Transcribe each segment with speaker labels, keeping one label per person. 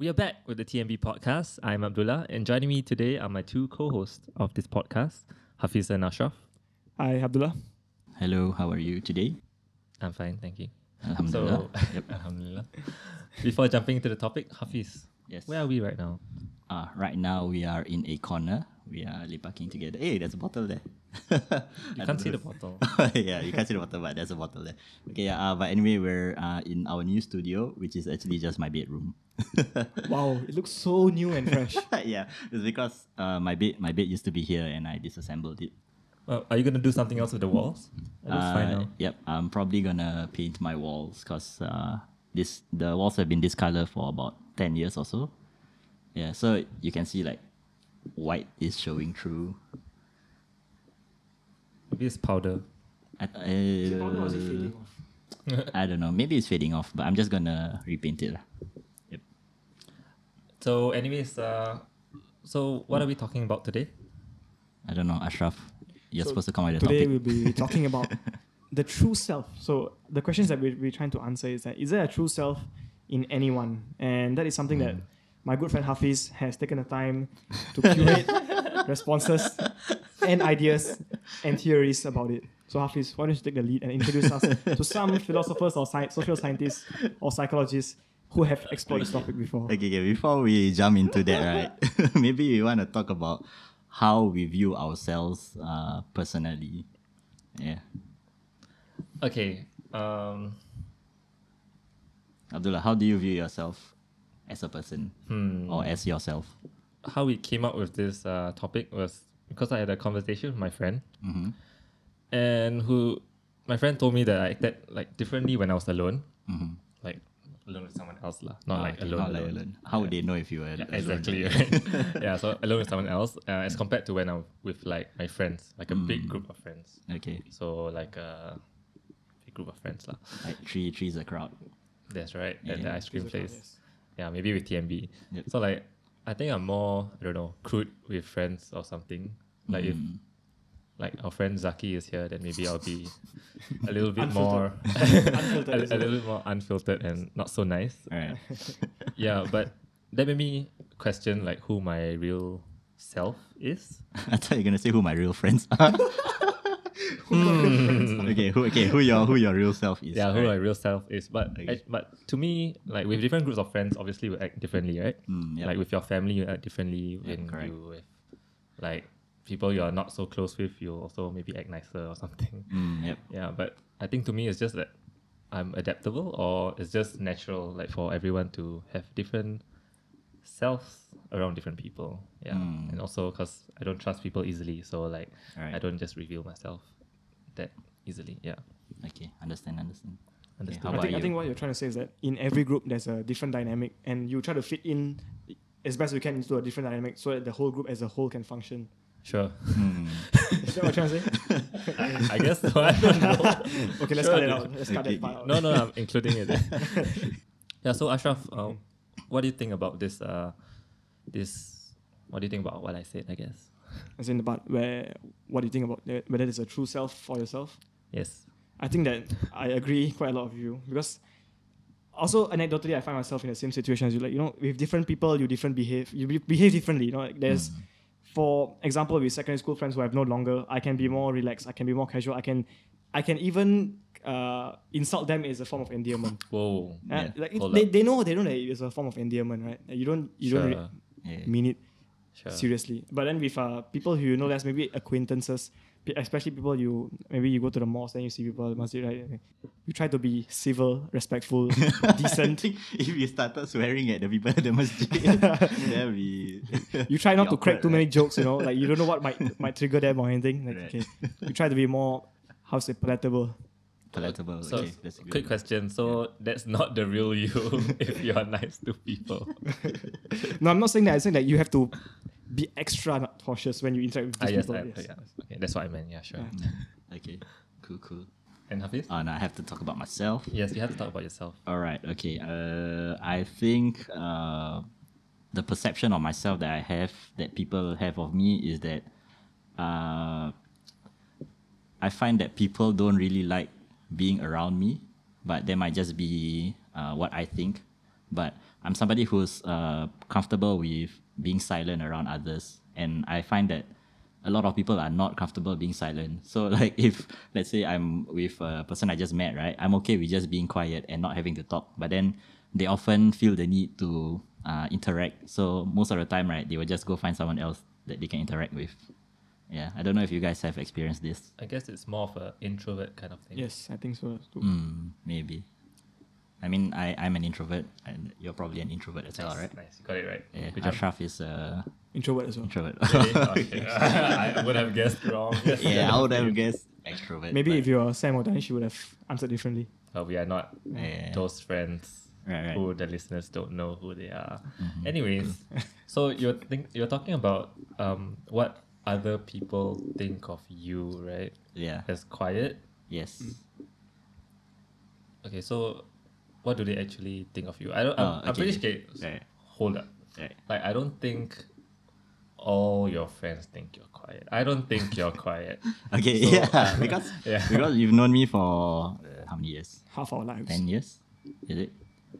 Speaker 1: We are back with the TMB podcast. I'm Abdullah, and joining me today are my two co-hosts of this podcast, Hafiz and Ashraf.
Speaker 2: Hi, Abdullah.
Speaker 3: Hello, how are you today?
Speaker 1: I'm fine, thank you.
Speaker 3: Alhamdulillah.
Speaker 1: So, Alhamdulillah. Before jumping into the topic, Hafiz,
Speaker 3: yes.
Speaker 1: where are we right now?
Speaker 3: Uh, right now we are in a corner. We are lepaking together. Hey, there's a bottle there.
Speaker 1: You can't see the bottle.
Speaker 3: yeah, you can't see the bottle, but there's a bottle there. Okay, yeah. Uh, but anyway, we're uh, in our new studio, which is actually just my bedroom.
Speaker 2: Wow, it looks so new and fresh.
Speaker 3: yeah, it's because uh, my bed my bed used to be here and I disassembled it.
Speaker 1: Well, are you gonna do something else with the walls? It looks fine
Speaker 3: Uh. Yep, I'm probably gonna paint my walls because uh, this the walls have been this color for about ten years or so. Yeah, so you can see like white is showing through.
Speaker 1: Maybe it's powder.
Speaker 3: I, uh, I don't know. Maybe it's fading off, but I'm just gonna repaint it. Yep.
Speaker 1: So, anyways, uh, so what are we talking about today?
Speaker 3: I don't know, Ashraf. You're
Speaker 2: So
Speaker 3: supposed to come with a
Speaker 2: Today
Speaker 3: topic.
Speaker 2: we'll be talking about the true self. So the questions that we're, we're trying to answer is that is there a true self in anyone? And that is something that
Speaker 3: Hmm.
Speaker 2: My good friend Hafiz has taken the time to curate responses and ideas and theories about it. So Hafiz, why don't you take the lead and introduce us to some philosophers or sci- social scientists or psychologists who have explored this topic before?
Speaker 3: Okay, okay, before we jump into that, right? maybe we want to talk about how we view ourselves uh, personally. Yeah.
Speaker 1: Okay. Um,
Speaker 3: Abdullah, how do you view yourself as a person
Speaker 1: hmm.
Speaker 3: or as yourself?
Speaker 1: how we came up with this uh, topic was because I had a conversation with my friend,
Speaker 3: Mm-hmm.
Speaker 1: and who my friend told me that I acted like differently when I was alone,
Speaker 3: Mm-hmm.
Speaker 1: like alone with someone else, lah, not
Speaker 3: Ah,
Speaker 1: like
Speaker 3: okay,
Speaker 1: alone.
Speaker 3: not like
Speaker 1: alone.
Speaker 3: alone. How would they know if you were
Speaker 1: Yeah,
Speaker 3: alone?
Speaker 1: exactly.
Speaker 3: right?
Speaker 1: Right? yeah, so alone with someone else, uh, as compared to when I'm with like my friends, like a big
Speaker 3: Mm.
Speaker 1: group of friends.
Speaker 3: Okay,
Speaker 1: So like a big group of friends, lah.
Speaker 3: like three, three's a crowd.
Speaker 1: That's right. At the ice cream
Speaker 2: These are
Speaker 1: place.
Speaker 2: yes.
Speaker 1: Yeah, maybe with TMB.
Speaker 3: Yep.
Speaker 1: So like, I think I'm more I don't know crude with friends or something. Like if
Speaker 3: Mm.
Speaker 1: like our friend Zaki is here, then maybe I'll be a little bit more
Speaker 2: Unfiltered
Speaker 1: a, a little bit more unfiltered and not so nice.
Speaker 3: Alright.
Speaker 1: Yeah, but that made me question like who my real self is.
Speaker 3: I thought you were gonna say who my real friends are. okay, who okay, who your who your real self is.
Speaker 1: yeah, who my
Speaker 3: right?
Speaker 1: real self is. But
Speaker 3: Okay.
Speaker 1: I- but to me, like with different groups of friends, obviously we act differently, right?
Speaker 3: Mm, yep.
Speaker 1: Like with your family, you act differently.
Speaker 3: Yeah,
Speaker 1: when
Speaker 3: correct.
Speaker 1: you with like people you are not so close with, you also maybe act nicer or something.
Speaker 3: Mm, yep.
Speaker 1: Yeah, but I think to me it's just that I'm adaptable or it's just natural, like for everyone to have different selves around different people. Yeah,
Speaker 3: Mm.
Speaker 1: and also because I don't trust people easily, so like I don't just reveal myself that easily. Yeah,
Speaker 3: Okay, understand, understand.
Speaker 1: understood.
Speaker 3: how
Speaker 2: I
Speaker 3: about
Speaker 2: think, I think what you're trying to say is that in every group there's a different dynamic, and you try to fit in as best you can into a different dynamic so that the whole group as a whole can function.
Speaker 1: Sure.
Speaker 3: Mm.
Speaker 2: Is that what you're trying to say?
Speaker 1: I guess so. I don't know.
Speaker 2: Okay, let's
Speaker 1: Sure,
Speaker 2: cut it
Speaker 1: dude.
Speaker 2: out. Let's cut that part out.
Speaker 1: No, no, I'm including it. yeah. So Ashraf, uh, what do you think about this? Uh, this. What do you think about what I said? I guess.
Speaker 2: As in about where, what do you think about that, whether there's a true self for yourself?
Speaker 1: Yes.
Speaker 2: I think that I agree quite a lot of you because also anecdotally I find myself in the same situation as you. Like you know, with different people, you different behave. You be- behave differently. You know, like there's, for example, with secondary school friends who I have no longer, I can be more relaxed. I can be more casual. I can, I can even uh, insult them is a form of endearment.
Speaker 1: Whoa.
Speaker 2: Uh,
Speaker 3: Yeah.
Speaker 2: like it- they, they know they know that it's a form of endearment, right? Like, you don't you don't re-
Speaker 3: Yeah.
Speaker 2: mean it
Speaker 1: Sure.
Speaker 2: seriously. But then with uh, people who you know less, maybe acquaintances, especially people you maybe you go to the mosque then you see people masjid, right? You try to be civil, respectful, decent.
Speaker 3: if you started swearing at the people at the masjid, that'd be.
Speaker 2: You try not to crack too many jokes, you know, like you don't know what might might trigger them or anything. Like,
Speaker 3: Right.
Speaker 2: okay, you try to be more how to say palatable.
Speaker 3: Palatable.
Speaker 1: So,
Speaker 3: okay, that's a good
Speaker 1: quick
Speaker 3: one.
Speaker 1: question. So that's not the real you if you are nice to people.
Speaker 2: No, I'm not saying that. I'm saying that you have to be extra cautious when you interact with
Speaker 1: ah,
Speaker 2: these
Speaker 1: yes,
Speaker 2: people.
Speaker 1: I, yeah. Okay, that's what I meant. Yeah, sure.
Speaker 2: Yeah.
Speaker 3: Mm, Okay, cool, cool.
Speaker 1: And Hafiz?
Speaker 3: Oh, now I have to talk about myself.
Speaker 1: yes, you have to talk about yourself.
Speaker 3: All right. Okay. Uh, I think uh, the perception of myself that I have, that people have of me, is that uh, I find that people don't really like being around me, but that might just be uh, what I think. But I'm somebody who's uh, comfortable with being silent around others, and I find that a lot of people are not comfortable being silent. So like if let's say I'm with a person I just met, right? I'm okay with just being quiet and not having to talk. But then they often feel the need to uh, interact. So most of the time, right, they will just go find someone else that they can interact with. Yeah, I don't know if you guys have experienced this.
Speaker 1: I guess it's more of an introvert kind of thing.
Speaker 2: Yes, I think so. too.
Speaker 3: Mm, maybe. I mean, I, I'm an introvert, and you're probably an introvert as well, right?
Speaker 1: Nice, you got it right.
Speaker 3: Yeah,
Speaker 1: Good job.
Speaker 3: Ashraf is a
Speaker 2: Introvert as well.
Speaker 3: introvert.
Speaker 1: Really? Okay. I would have guessed wrong.
Speaker 3: yeah, I would have guessed extrovert.
Speaker 2: Maybe if you're Sam or Danish, you would have answered differently.
Speaker 1: But we are not
Speaker 3: Yeah.
Speaker 1: those friends
Speaker 3: Right, right.
Speaker 1: who the listeners don't know who they are.
Speaker 3: Mm-hmm.
Speaker 1: Anyways, so you're think you're talking about um what other people think of you, right?
Speaker 3: yeah,
Speaker 1: As quiet.
Speaker 3: yes.
Speaker 1: Okay, so what do they actually think of you? I don't. I'm,
Speaker 3: Oh,
Speaker 1: I'm pretty
Speaker 3: okay.
Speaker 1: scared.
Speaker 3: Right.
Speaker 1: Hold up.
Speaker 3: Right.
Speaker 1: Like I don't think all your friends think you're quiet. I don't think you're quiet.
Speaker 3: Okay,
Speaker 1: So-
Speaker 3: yeah, because
Speaker 1: Yeah.
Speaker 3: because you've known me for uh, how many years?
Speaker 2: Half our lives.
Speaker 3: Ten years, is it?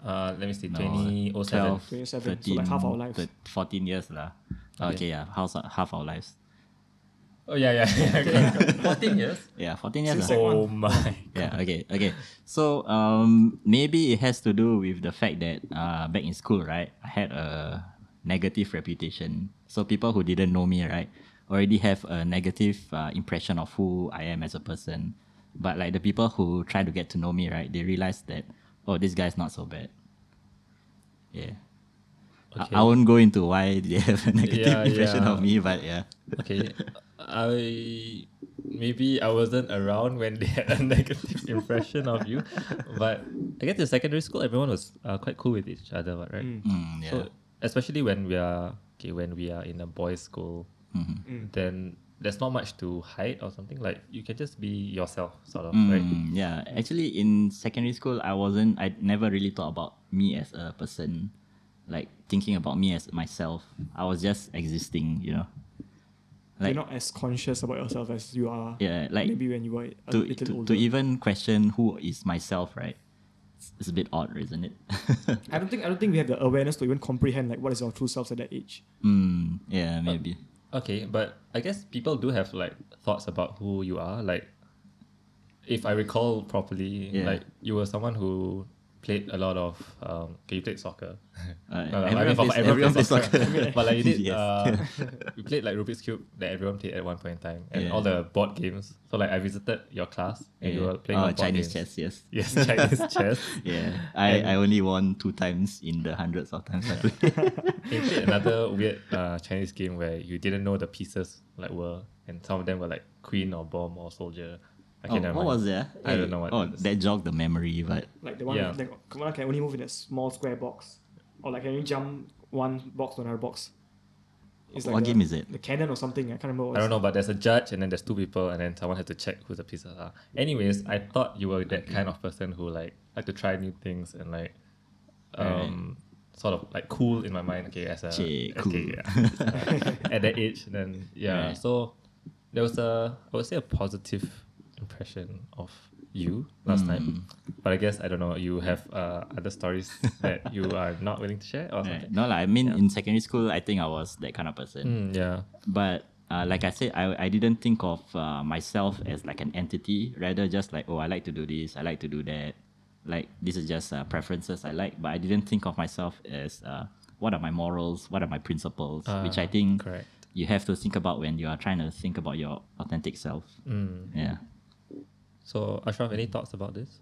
Speaker 1: Uh, let me see.
Speaker 3: No,
Speaker 1: 2007.
Speaker 2: 27, so like half our lives.
Speaker 3: thir- Fourteen years lah.
Speaker 1: Okay.
Speaker 3: Okay, yeah, half half our lives.
Speaker 1: Oh yeah, yeah, yeah. 14 years.
Speaker 3: Yeah, fourteen years.
Speaker 2: Since
Speaker 3: lah.
Speaker 1: Oh my.
Speaker 3: yeah okay okay so um maybe it has to do with the fact that uh back in school right i had a negative reputation so people who didn't know me right already have a negative uh, impression of who i am as a person but like the people who try to get to know me right they realize that oh this guy's not so bad yeah I-
Speaker 1: Okay.
Speaker 3: I, won't go into why they have a negative
Speaker 1: Yeah,
Speaker 3: impression
Speaker 1: yeah.
Speaker 3: of me but yeah
Speaker 1: Okay, I maybe I wasn't around when they had a negative impression of you, but I guess in secondary school everyone was uh, quite cool with each other, right?
Speaker 3: Mm, yeah
Speaker 1: So especially when we are okay, when we are in a boys' school,
Speaker 3: Mhm.
Speaker 1: then there's not much to hide or something. Like you can just be yourself, sort of, right?
Speaker 3: Mm, yeah, actually, in secondary school, I wasn't. I never really thought about me as a person, like thinking about me as myself. I was just existing, you know. Like
Speaker 2: You're not as conscious about yourself as you are.
Speaker 3: yeah, like
Speaker 2: maybe when you were a
Speaker 3: to,
Speaker 2: little
Speaker 3: to,
Speaker 2: older.
Speaker 3: to even question who is myself, right? It's, it's a bit odd, isn't it?
Speaker 2: I don't think I don't think we have the awareness to even comprehend like what is our true self at that age.
Speaker 3: mm, yeah, maybe.
Speaker 1: Okay, but I guess people do have like thoughts about who you are. Like, if I recall properly,
Speaker 3: Yeah.
Speaker 1: like you were someone who played a lot of. Um, okay, you played soccer.
Speaker 3: Uh,
Speaker 1: No, no, I
Speaker 3: everyone
Speaker 1: mean, for-
Speaker 3: plays-
Speaker 1: everyone
Speaker 3: everyone
Speaker 1: plays soccer.
Speaker 3: soccer.
Speaker 1: but like you did,
Speaker 3: Yes.
Speaker 1: uh, you played like Rubik's Cube that everyone played at one point in time, and
Speaker 3: Yeah.
Speaker 1: all the board games. So like I visited your class and you were playing
Speaker 3: oh, Chinese
Speaker 1: games.
Speaker 3: chess, yes.
Speaker 1: Yes, Chinese chess.
Speaker 3: Yeah, I,
Speaker 1: And-
Speaker 3: I only won two times in the hundreds of times I played.
Speaker 1: You played another weird uh, Chinese game where you didn't know the pieces like were, and some of them were like queen or bomb or soldier. I
Speaker 3: oh,
Speaker 1: can't
Speaker 3: what was that?
Speaker 1: I don't know what
Speaker 3: Oh,
Speaker 1: it is.
Speaker 3: that jogged the memory, but
Speaker 2: Like the one
Speaker 1: Yeah.
Speaker 2: like one can only move in a small square box. Or like can you jump one box to another box? It's
Speaker 3: What
Speaker 2: the-
Speaker 3: game is it?
Speaker 2: The cannon or something. I can't remember what
Speaker 1: I don't know, but there's a judge and then there's two people and then someone has to check who the pieces are. Anyways, I thought you were that kind of person who like like to try new things and like um sort of like cool in my mind. Okay, as a
Speaker 3: Chey,
Speaker 1: okay, yeah. Uh, at that age, then yeah.
Speaker 3: Right.
Speaker 1: So there was a I would say a positive impression of you last time,
Speaker 3: Mm.
Speaker 1: but I guess I don't know. You have uh, other stories that you are not willing to share or
Speaker 3: Right.
Speaker 1: something.
Speaker 3: No, like, I mean, in secondary school, I think I was that kind of person.
Speaker 1: Mm, yeah.
Speaker 3: But uh, like I said, I, I didn't think of uh, myself as like an entity, rather just like, oh, I like to do this, I like to do that. Like, this is just uh, preferences I like, but I didn't think of myself as uh, what are my morals, what are my principles, which I
Speaker 1: Ah,
Speaker 3: think
Speaker 1: correct.
Speaker 3: you have to think about when you are trying to think about your authentic self.
Speaker 1: Mm.
Speaker 3: Yeah.
Speaker 1: So, Ashraf, any thoughts about this?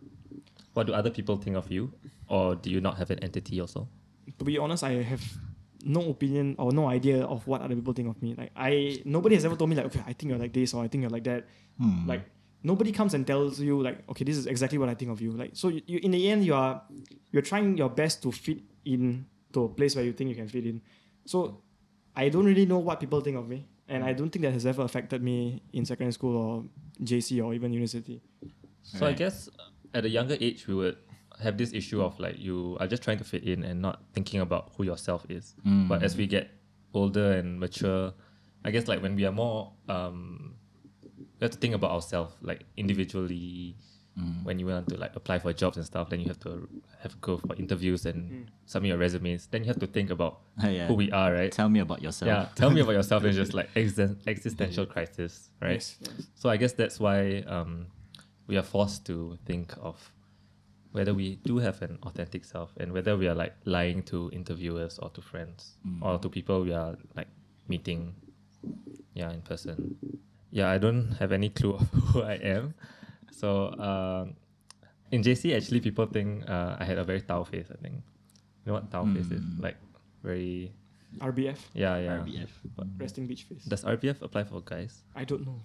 Speaker 1: What do other people think of you? Or do you not have an entity also?
Speaker 2: to be honest, I have no opinion or no idea of what other people think of me. Like I, nobody has ever told me like, okay, I think you're like this or I think you're like that.
Speaker 3: Hmm.
Speaker 2: Like nobody comes and tells you like, okay, this is exactly what I think of you. Like so, you, you in the end, you are you're trying your best to fit in to a place where you think you can fit in. So I don't really know what people think of me, and I don't think that has ever affected me in secondary school or JC or even university.
Speaker 1: So, I guess at a younger age, we would have this issue of like you are just trying to fit in and not thinking about who yourself is. But as we get older and mature, I guess like when we are more, um, we have to think about ourselves like individually Mm. when you want to like apply for jobs and stuff, then you have to have to go for interviews and mm. submit your resumes. Then you have to think about
Speaker 3: Yeah.
Speaker 1: who we are, right?
Speaker 3: Tell me about yourself.
Speaker 1: Yeah, tell me about yourself. It's just like existen- existential crisis, right?
Speaker 2: Yes, yes.
Speaker 1: So I guess that's why um, we are forced to think of whether we do have an authentic self and whether we are like lying to interviewers or to friends mm. or to people we are like meeting, yeah, in person. Yeah, I don't have any clue of who I am. So um, in JC, actually, people think uh, I had a very Tao face. I think you know what Tao face is like very
Speaker 2: RBF,
Speaker 1: yeah yeah.
Speaker 3: RBF.
Speaker 2: resting beach face.
Speaker 1: Does RBF apply for guys?
Speaker 2: I don't know.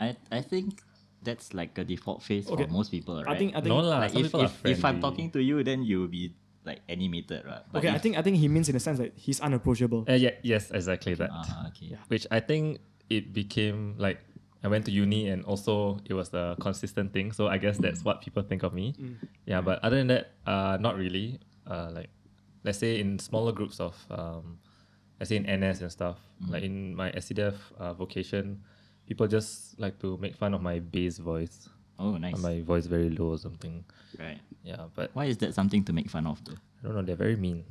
Speaker 3: I I think that's like a default face
Speaker 2: Okay.
Speaker 3: for most people, right?
Speaker 2: I think I think
Speaker 1: No lah,
Speaker 3: like if, if, if I'm talking to you, then you'll be like animated, right? But
Speaker 2: okay. I think I think he means in the sense that he's unapproachable.
Speaker 1: Uh, yeah, yes, exactly that.
Speaker 3: Ah, okay.
Speaker 2: Yeah.
Speaker 1: Which I think it became like I went to uni and also it was a consistent thing. So I guess that's what people think of me.
Speaker 2: Mm.
Speaker 1: Yeah, but other than that, uh, not really. Uh, like let's say in smaller groups of um, let's say in NS and stuff. Like in my SCDF uh, vocation, people just like to make fun of my bass voice.
Speaker 3: Oh, nice.
Speaker 1: My voice very low or something.
Speaker 3: Right.
Speaker 1: Yeah, but
Speaker 3: Why is that something to make fun of, though?
Speaker 1: I don't know. They're very mean.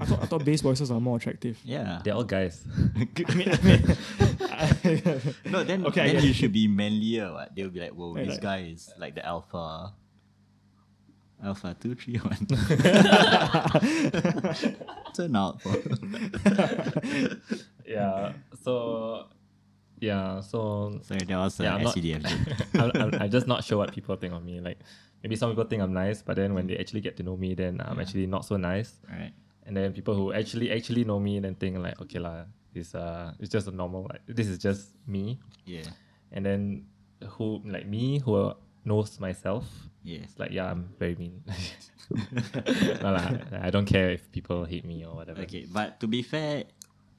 Speaker 2: I thought I thought bass voices are more attractive.
Speaker 3: Yeah.
Speaker 1: They're all guys.
Speaker 2: I mean, I mean
Speaker 3: no, then
Speaker 2: Okay,
Speaker 3: then
Speaker 2: get
Speaker 3: you should be manlier. What they'll be like, whoa,
Speaker 2: Right,
Speaker 3: this
Speaker 2: like-
Speaker 3: guy is like the alpha. Alpha two three one. Turn out. For,
Speaker 1: yeah. So yeah. So
Speaker 3: sorry, that was a
Speaker 1: Yeah, I'm not-
Speaker 3: SCDF.
Speaker 1: I'm, I'm, I'm just not sure what people think of me. Like maybe some people think I'm nice, but then when they actually get to know me, then I'm
Speaker 3: Yeah.
Speaker 1: actually not so nice.
Speaker 3: Right.
Speaker 1: And then people who actually actually know me then think like, okay lah, it's uh it's just a normal like this is just me.
Speaker 3: Yeah.
Speaker 1: And then who like me who knows myself,
Speaker 3: Yeah.
Speaker 1: it's like yeah, I'm very mean. no, I don't care if people hate me or whatever.
Speaker 3: Okay, but to be fair,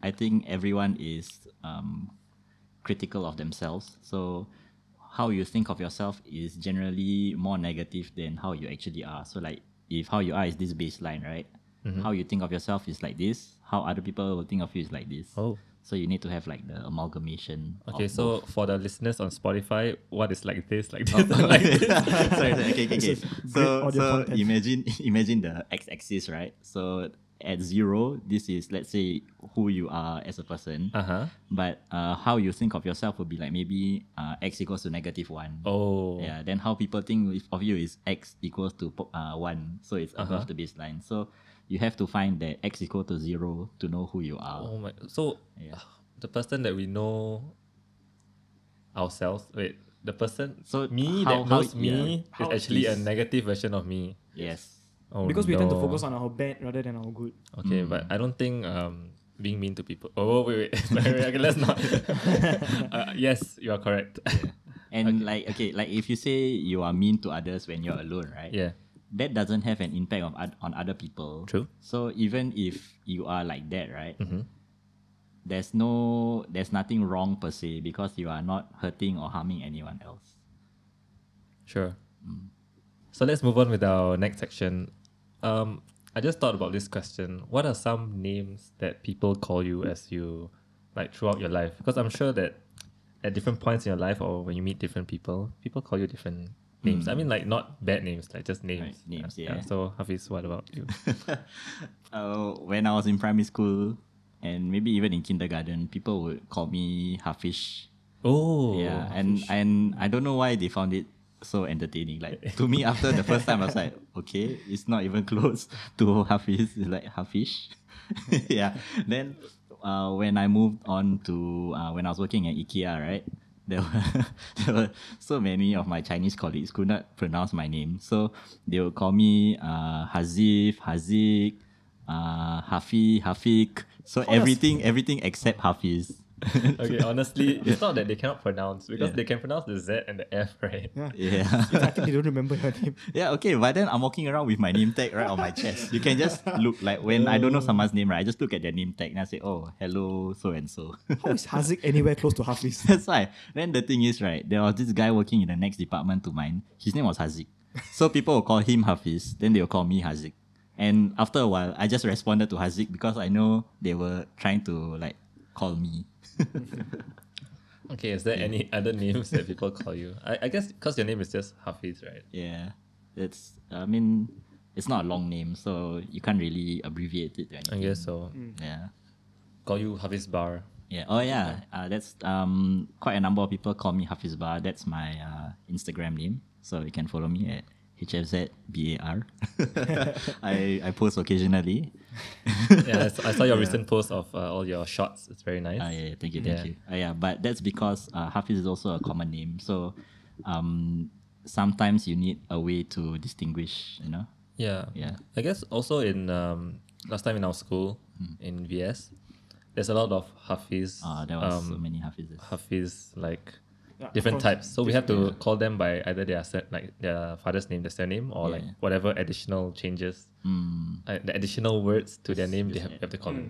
Speaker 3: I think everyone is um, critical of themselves. So how you think of yourself is generally more negative than how you actually are. So like if how you are is this baseline, right?
Speaker 1: Mm-hmm.
Speaker 3: How you think of yourself is like this. How other people will think of you is like this.
Speaker 1: Oh.
Speaker 3: So you need to have like the amalgamation.
Speaker 1: Okay, so
Speaker 3: both.
Speaker 1: for the listeners on Spotify, what is like this, like this, and like this?
Speaker 3: sorry, sorry, okay, okay, okay.
Speaker 2: is
Speaker 3: So, so
Speaker 2: content.
Speaker 3: imagine imagine the x-axis, right? So at zero, this is let's say who you are as a person.
Speaker 1: Uh huh.
Speaker 3: But uh, how you think of yourself would be like maybe uh, x equals to negative one.
Speaker 1: Oh.
Speaker 3: Yeah. Then how people think of you is x equals to uh, one, so it's above
Speaker 1: Uh-huh.
Speaker 3: the baseline. So you have to find that x equal to zero to know who you are.
Speaker 1: Oh my! So
Speaker 3: Yeah.
Speaker 1: the person that we know ourselves. Wait, the person.
Speaker 3: So
Speaker 1: me
Speaker 3: how-
Speaker 1: that
Speaker 3: how-
Speaker 1: me
Speaker 3: yeah.
Speaker 1: is
Speaker 2: How
Speaker 1: actually a negative version of me.
Speaker 3: Yes.
Speaker 1: Oh,
Speaker 2: because we tend to focus on our bad rather than our good.
Speaker 1: Okay, but I don't think um being mean to people. Oh wait, wait. Sorry, okay, let's not. uh, yes, you are correct.
Speaker 3: And like okay, like if you say you are mean to others when you're alone, right?
Speaker 1: yeah.
Speaker 3: That doesn't have an impact of, oth- on other people.
Speaker 1: True.
Speaker 3: So even if you are like that, right?
Speaker 1: Mm-hmm.
Speaker 3: There's no, there's nothing wrong per se because you are not hurting or harming anyone else.
Speaker 1: Sure. So let's move on with our next section. Um, I just thought about this question. What are some names that people call you as you like throughout your life? Because I'm sure that at different points in your life or when you meet different people, people call you different names. I mean like not bad names, like just names.
Speaker 3: Right, names, yeah.
Speaker 1: So Hafiz, what about you?
Speaker 3: uh, when I was in primary school and maybe even in kindergarten, people would call me Hafish.
Speaker 1: oh
Speaker 3: yeah, and and I don't know why they found it so entertaining. Like to me, after the first time, I was like, okay, it's not even close to Hafiz. It's like Hafish. yeah. Then uh, when I moved on to uh, when I was working at IKEA, right? There were, there were so many of my Chinese colleagues could not pronounce my name, so they would call me uh, Hazif, Hazik, uh, Hafi, Hafik. So everything, everything except Hafiz.
Speaker 1: okay, honestly, it's not that they cannot pronounce because
Speaker 3: Yeah.
Speaker 1: they can pronounce the Z and the F, right?
Speaker 2: Yeah.
Speaker 3: Yeah.
Speaker 2: I think they don't remember your name.
Speaker 3: Yeah, okay, but then I'm walking around with my name tag right on my chest. You can just look like when I don't know oh. someone's name, right? I just look at their name tag and I say, oh, hello, so and so.
Speaker 2: How is Hazik anywhere close to Hafiz?
Speaker 3: That's why. Then the thing is, right, there was this guy working in the next department to mine. His name was Hazik. So people will call him Hafiz, then they will call me Hazik. And after a while, I just responded to Hazik because I know they were trying to like call me.
Speaker 1: Okay, is there any other names that people call you? I, I guess because your name is just Hafiz, right?
Speaker 3: Yeah, it's. I mean, it's not a long name, so you can't really abbreviate it to
Speaker 1: I
Speaker 3: anything.
Speaker 1: guess so.
Speaker 3: Yeah.
Speaker 1: Call you Hafiz Bar.
Speaker 3: Yeah. Oh yeah. Uh, that's um quite a number of people call me Hafiz Bar. That's my uh, Instagram name. So you can follow me at HFZBAR. I I post occasionally.
Speaker 1: yeah, I saw, I saw your recent post of uh, all your shots. It's very nice.
Speaker 3: Ah, yeah, yeah, thank you, thank
Speaker 1: Yeah.
Speaker 3: you. Uh, yeah, but that's because uh, Hafiz is also a common name. So um, sometimes you need a way to distinguish, you know?
Speaker 1: Yeah.
Speaker 3: Yeah.
Speaker 1: I guess also in um, last time in our school
Speaker 3: Hmm.
Speaker 1: in VS, there's a lot of Hafiz.
Speaker 3: Uh, there was so
Speaker 1: um,
Speaker 3: many Hafizes.
Speaker 1: Hafiz like
Speaker 2: Yeah,
Speaker 1: different
Speaker 2: of
Speaker 1: types. So we have to call them by either their ser- like their father's name, their surname, or like whatever additional changes,
Speaker 3: Mm,
Speaker 1: uh, the additional words to their name. They have, have to call them.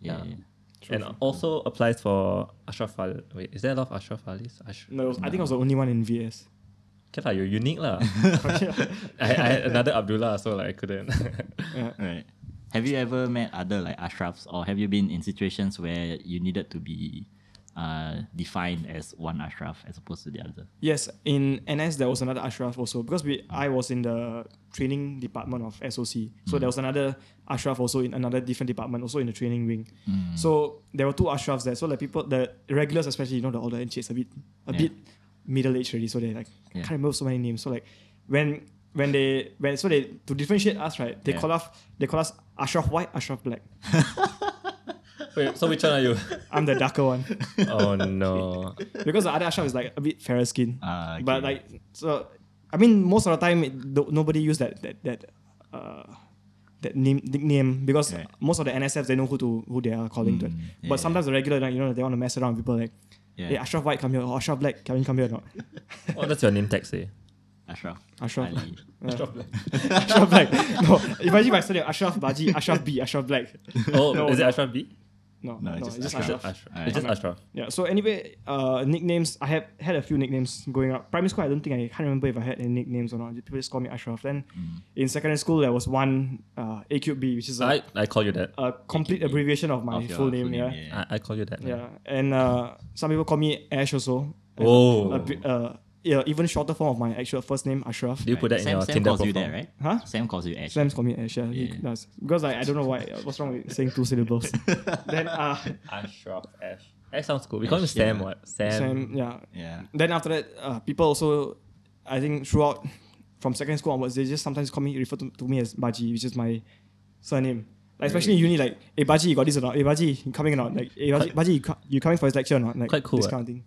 Speaker 3: yeah,
Speaker 1: Yeah.
Speaker 3: yeah.
Speaker 1: and also applies for Ashraf Ali. Wait, is there a lot of Ashraf Alis? Ash-
Speaker 2: No, I think I was the only one in VS.
Speaker 1: Okay, lah, you're unique lah. I, I had another Abdullah, so like I couldn't.
Speaker 2: Yeah.
Speaker 3: Right. Have you ever met other like Ashrafs or have you been in situations where you needed to be uh, defined as one Ashraf as opposed to the other?
Speaker 2: Yes, in NS there was another Ashraf also because we I was in the training department of SOC, so there was another Ashraf also in another different department, also in the training wing. So there were two Ashrafs there. So like people, the regulars especially, you know, the older enciks a bit a
Speaker 3: Yeah.
Speaker 2: bit middle aged already, so they like
Speaker 3: Yeah.
Speaker 2: can't remember so many names. So like when when they when so they to differentiate us right, they
Speaker 3: Yeah.
Speaker 2: call us they call us Ashraf White, Ashraf Black.
Speaker 1: Wait, so which one are you?
Speaker 2: I'm the darker one
Speaker 1: oh no.
Speaker 2: because the other Ashraf is like a bit fairer skin.
Speaker 3: Ah,
Speaker 2: But like so, I mean, most of the time, it, no- nobody use that that that uh, that name nickname because
Speaker 3: Right.
Speaker 2: most of the NSFs they know who to who they are calling to.
Speaker 3: Mm, yeah,
Speaker 2: but sometimes the regular, like, you know, they want to mess around with people like,
Speaker 3: Yeah.
Speaker 2: hey, Ashraf White come here, or Ashraf Black, can you come here or not?
Speaker 1: What does your name tag say?
Speaker 3: Ashraf.
Speaker 2: Ashraf.
Speaker 3: Ali.
Speaker 2: Ashraf Black. No, imagine my surname Ashraf Baji, Ashraf B, Ashraf Black.
Speaker 1: Oh,
Speaker 2: No,
Speaker 1: is it
Speaker 2: no.
Speaker 1: Ashraf B?
Speaker 2: No,
Speaker 3: No,
Speaker 2: no,
Speaker 3: it's
Speaker 2: it's
Speaker 3: just
Speaker 2: just
Speaker 3: Ashraf.
Speaker 2: Ashraf.
Speaker 1: Ashraf.
Speaker 3: Alright.
Speaker 1: It's just Ashraf.
Speaker 2: Yeah. So anyway, uh, nicknames. I have had a few nicknames going up. Primary school, I don't think I can't remember if I had any nicknames or not. People just call me Ashraf. Then
Speaker 3: Mm.
Speaker 2: in secondary school, there was one uh, AQB, which is a,
Speaker 1: I, I call you that.
Speaker 2: a complete
Speaker 3: AQB.
Speaker 2: abbreviation of my
Speaker 3: Of your
Speaker 2: full name. yeah.
Speaker 3: yeah.
Speaker 1: I, I call you that.
Speaker 2: yeah, And uh, some people call me Ash also.
Speaker 1: Oh.
Speaker 2: A bit, uh, yeah, even shorter form of my actual first name, Ashraf.
Speaker 1: Do you put that in
Speaker 3: Sam,
Speaker 1: your
Speaker 3: Sam
Speaker 1: Tinder
Speaker 3: calls you
Speaker 1: profile?
Speaker 3: that, right?
Speaker 2: Huh?
Speaker 3: Sam calls you Ash.
Speaker 2: Sam's call me Ash. Yeah, he
Speaker 3: Yeah.
Speaker 2: does because like, I don't know why. What's wrong with saying two syllables? then uh,
Speaker 1: Ashraf Ash. Ash sounds cool. We call him
Speaker 3: Ash,
Speaker 1: Sam.
Speaker 3: yeah.
Speaker 1: What? Sam.
Speaker 2: Sam. Yeah,
Speaker 3: Yeah.
Speaker 2: Then after that, uh, people also, I think throughout from secondary school onwards, they just sometimes call me refer to, to me as Baji, which is my surname. Like especially in uni, like, hey Baji, you got this or not? Hey Baji, you coming or not? Like, hey Baji, Baji you, co- you coming for his lecture or not? Like
Speaker 1: Quite cool,
Speaker 2: This
Speaker 1: eh?
Speaker 2: kind of thing.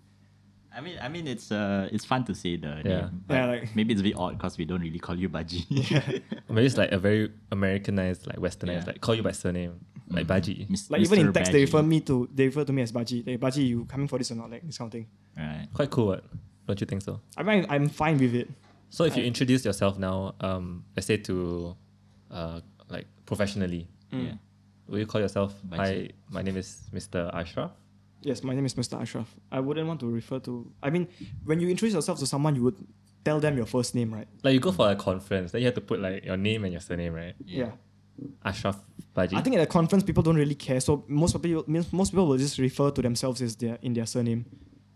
Speaker 3: I mean, I mean, it's uh, it's fun to say the
Speaker 1: Yeah.
Speaker 3: name.
Speaker 2: Yeah, like-
Speaker 3: maybe it's a bit odd because we don't really call you Baji.
Speaker 1: Or Maybe it's like a very Americanized, like westernized,
Speaker 3: Yeah.
Speaker 1: like call you by surname, like Baji.
Speaker 3: Mis-
Speaker 2: Like even in
Speaker 3: Mr.
Speaker 2: text, they refer me to they refer to me as Baji. Like Baji, you coming for this or not? Like this kind of thing.
Speaker 3: Right.
Speaker 1: Quite cool. What? Don't you think so?
Speaker 2: I mean, I'm fine with it.
Speaker 1: So if you introduce yourself now, um, let's say to, uh, like professionally,
Speaker 3: Yeah.
Speaker 1: will you call yourself?
Speaker 3: Baji.
Speaker 1: Hi, my name is Mr. Ashraf.
Speaker 2: Yes, my name is Mr. Ashraf. I wouldn't want to refer to. I mean, when you introduce yourself to someone, you would tell them your first name, right?
Speaker 1: Like you go for a conference, then you have to put like your name and your surname, right?
Speaker 2: yeah.
Speaker 1: Ashraf Baji.
Speaker 2: I think at a conference people don't really care, so most people most people will just refer to themselves as their in their surname.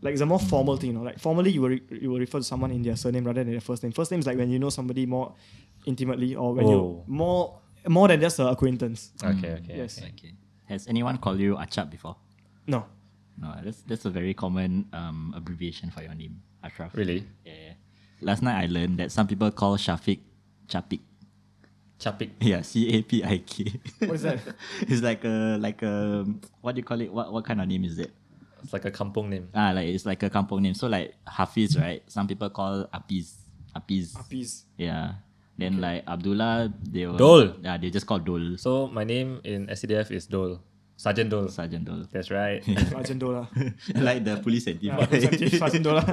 Speaker 2: Like it's a more formal thing, you know. Like formally, you will re- you will refer to someone in their surname rather than their first name. First name is like when you know somebody more intimately, or when
Speaker 1: Oh.
Speaker 2: you more more than just an acquaintance.
Speaker 1: Okay, okay.
Speaker 2: Yes.
Speaker 1: okay.
Speaker 3: Okay. Has anyone called you Achap before?
Speaker 2: No,
Speaker 3: No, that's that's a very common um, abbreviation for your name, Ashraf.
Speaker 1: Really?
Speaker 3: Yeah, yeah. Last night I learned that some people call Shafiq Chapik.
Speaker 1: Chapik.
Speaker 3: Yeah, C A P I K.
Speaker 2: what is that?
Speaker 3: it's like a like a what do you call it? What what kind of name is it?
Speaker 1: It's like a kampong name.
Speaker 3: Ah, like it's like a kampong name. So like Hafiz, right? Some people call Apiz. Apiz.
Speaker 2: Apis.
Speaker 3: Yeah. Then like Abdullah, they will
Speaker 1: Dol.
Speaker 3: Yeah, they just call Dol.
Speaker 1: So my name in SCDF is Dole. Sergeant Dole.
Speaker 3: Sergeant Dol.
Speaker 1: That's right.
Speaker 2: Sergeant Dola.
Speaker 3: like the police and
Speaker 2: yeah, Sergeant Dola.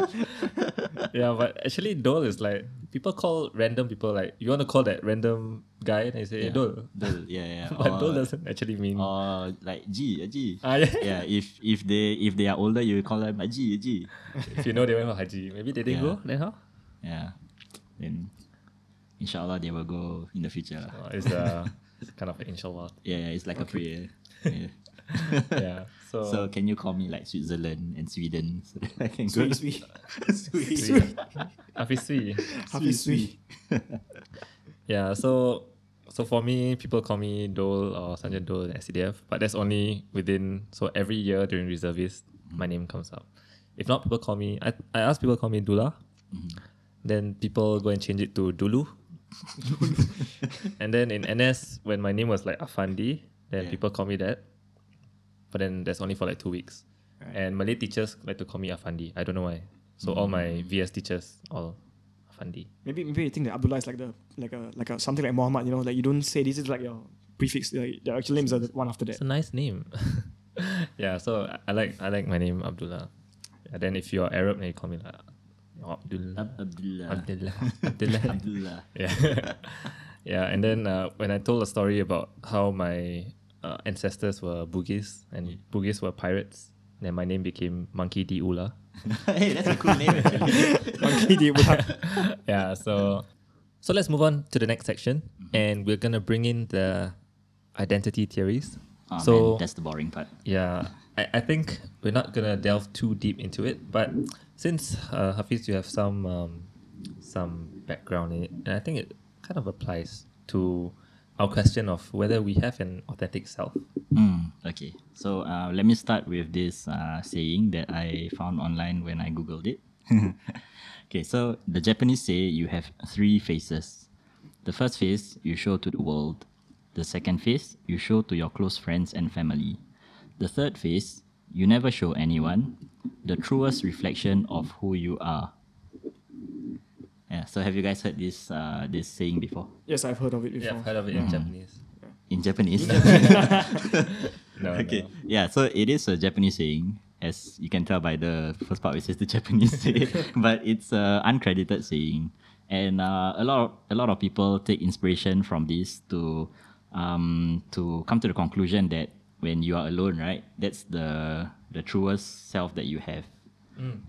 Speaker 1: yeah, but actually Dole is like people call random people like you want to call that random guy and they say hey, Dole.
Speaker 3: Dol, yeah, yeah.
Speaker 1: But
Speaker 3: Or-
Speaker 1: Dole doesn't actually mean.
Speaker 3: or like G, a G.
Speaker 1: Ah, yeah.
Speaker 3: yeah, if if they if they are older, you call them a G, a G.
Speaker 1: if you know they went for Haji, maybe they didn't
Speaker 3: Yeah.
Speaker 1: go. Then how?
Speaker 3: Yeah. Then inshallah they will go in the future. lah.
Speaker 1: Oh, it's uh, kind of inshallah.
Speaker 3: Yeah, yeah, it's like a prayer. Yeah.
Speaker 1: yeah. So,
Speaker 3: So can you call me like Switzerland and Sweden so that I can
Speaker 2: Sui
Speaker 3: go
Speaker 2: Sui.
Speaker 3: Sui.
Speaker 1: Hafiz Sui.
Speaker 2: Hafiz Sui.
Speaker 1: Yeah, so so for me, people call me Dole or Sanjay Dole in SCDF, but that's only within so every year during reservist, my name comes up. If not, people call me. I I ask people call me Dula, mm-hmm. then people go and change it to Dulu, and then in NS when my name was like Afandi, then
Speaker 3: Yeah.
Speaker 1: people call me that, but then that's only for like two weeks.
Speaker 3: Right.
Speaker 1: And Malay teachers like to call me Afandi. I don't know why. So all my VS teachers all Afandi.
Speaker 2: Maybe maybe you think that Abdullah is like the like a like a something like Muhammad. You know, like you don't say this is like your prefix. Like the actual names are the one after that.
Speaker 1: It's a nice name. yeah, so I- I like I like my name Abdullah. And then if you're Arab, then you call me like Abdullah.
Speaker 3: Ab- Abdullah.
Speaker 1: Abdullah. Abdullah.
Speaker 3: Abdullah.
Speaker 1: yeah. yeah, and then uh, when I told a story about how my uh, ancestors were Bugis and Bugis were pirates, then my name became Monkey D Ula.
Speaker 3: hey, that's a cool name.
Speaker 2: Monkey D. Buddha.
Speaker 1: yeah, so so let's move on to the next section, and we're gonna bring in the identity theories.
Speaker 3: Oh,
Speaker 1: so
Speaker 3: man, that's the boring part.
Speaker 1: Yeah, I, I think we're not gonna delve too deep into it, but since uh, Hafiz, you have some um, some background in it, and I think it kind of applies to our question of whether we have an authentic self.
Speaker 3: Mm, okay, so uh, let me start with this uh, saying that I found online when I googled it. okay, so the Japanese say you have three faces. The first face you show to the world. The second face you show to your close friends and family. The third face you never show anyone. The truest reflection of who you are. Yeah. So have you guys heard this uh, this saying before
Speaker 2: yes, I've heard of it
Speaker 1: Yeah,
Speaker 2: before.
Speaker 1: I've heard of it in Japanese.
Speaker 3: in Japanese?
Speaker 1: No,
Speaker 3: okay.
Speaker 1: no.
Speaker 3: Yeah, so it is a Japanese saying, as you can tell by the first part, which is the Japanese say, but it's an uncredited saying, and uh, a lot of a lot of people take inspiration from this to um, to come to the conclusion that when you are alone, right, that's the the truest self that you have.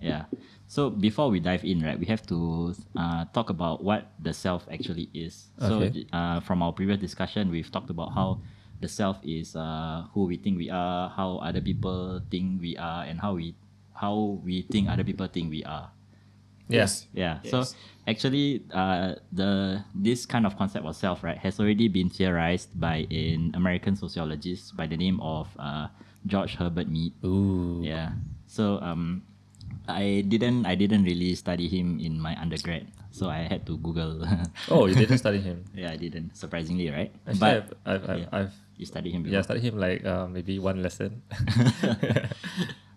Speaker 3: Yeah. So before we dive in, right, we have to uh, talk about what the self actually is.
Speaker 1: Okay.
Speaker 3: So uh, from our previous discussion, we've talked about how the self is uh, who we think we are, how other people think we are, and how we how we think other people think we are.
Speaker 1: Yes.
Speaker 3: Yeah.
Speaker 2: Yes.
Speaker 3: So actually, uh, the this kind of concept of self, right, has already been theorized by an American sociologist by the name of uh, George Herbert Mead.
Speaker 1: Ooh.
Speaker 3: Yeah. So um, I didn't I didn't really study him in my undergrad, so I had to Google.
Speaker 1: Oh, you didn't study him.
Speaker 3: yeah, I didn't. Surprisingly, right?
Speaker 1: Actually,
Speaker 3: but
Speaker 1: I've, I've, I've,
Speaker 3: yeah.
Speaker 1: I've
Speaker 3: you studied him before,
Speaker 1: yeah, studied him like uh, maybe one lesson.
Speaker 3: right?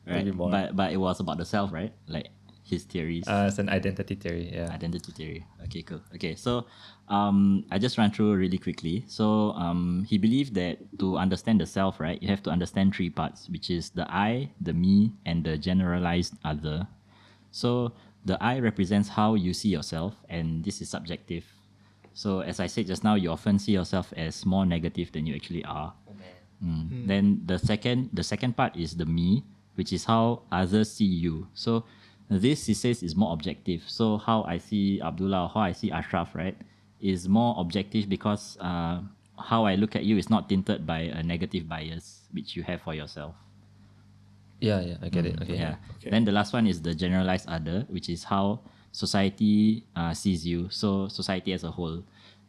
Speaker 1: maybe more.
Speaker 3: But but it was about the self, right? Like his theories.
Speaker 1: Uh, it's an identity theory. Yeah.
Speaker 3: identity theory. Okay, cool. Okay, so um, I just ran through really quickly. So um, he believed that to understand the self, right, you have to understand three parts, which is the I, the me, and the generalized other. So the I represents how you see yourself, and this is subjective. So as I said just now, you often see yourself as more negative than you actually are. Mm. Then the second the second part is the me, which is how others see you. So this he says is more objective. So how I see Abdullah, or how I see Ashraf, right, is more objective because uh, how I look at you is not tinted by a negative bias which you have for yourself.
Speaker 1: Yeah, yeah, I get it. Okay.
Speaker 3: Yeah.
Speaker 2: Okay.
Speaker 3: Then the last one is the generalized other, which is how society uh, sees you. So society as a whole.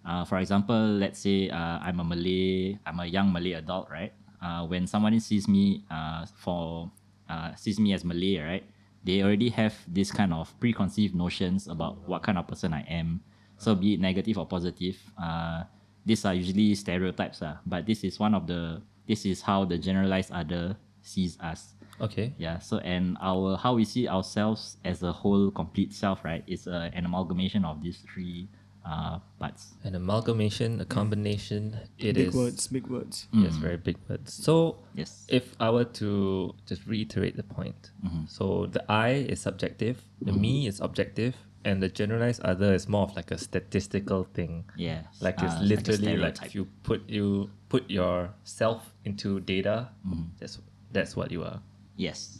Speaker 3: Uh, for example, let's say uh, I'm a Malay, I'm a young Malay adult, right? Uh, when someone sees me uh, for uh, sees me as Malay, right? They already have this kind of preconceived notions about what kind of person I am. So be it negative or positive, uh, these are usually stereotypes, uh, but this is one of the this is how the generalized other sees us.
Speaker 1: Okay.
Speaker 3: Yeah. So and our how we see ourselves as a whole, complete self, right, is uh, an amalgamation of these three uh, parts.
Speaker 1: An amalgamation, a combination. It
Speaker 2: big
Speaker 1: is-
Speaker 2: words, big words.
Speaker 1: Yes, mm. very big words. So
Speaker 3: Yes.
Speaker 1: if I were to just reiterate the point, mm-hmm. so the I is subjective, the mm-hmm. me is objective, and the generalized other is more of like a statistical thing.
Speaker 3: Yeah.
Speaker 1: Like it's
Speaker 3: uh,
Speaker 1: literally like,
Speaker 3: stereotype.
Speaker 1: if you put you put yourself into data, mm-hmm. that's that's what you are.
Speaker 3: Yes.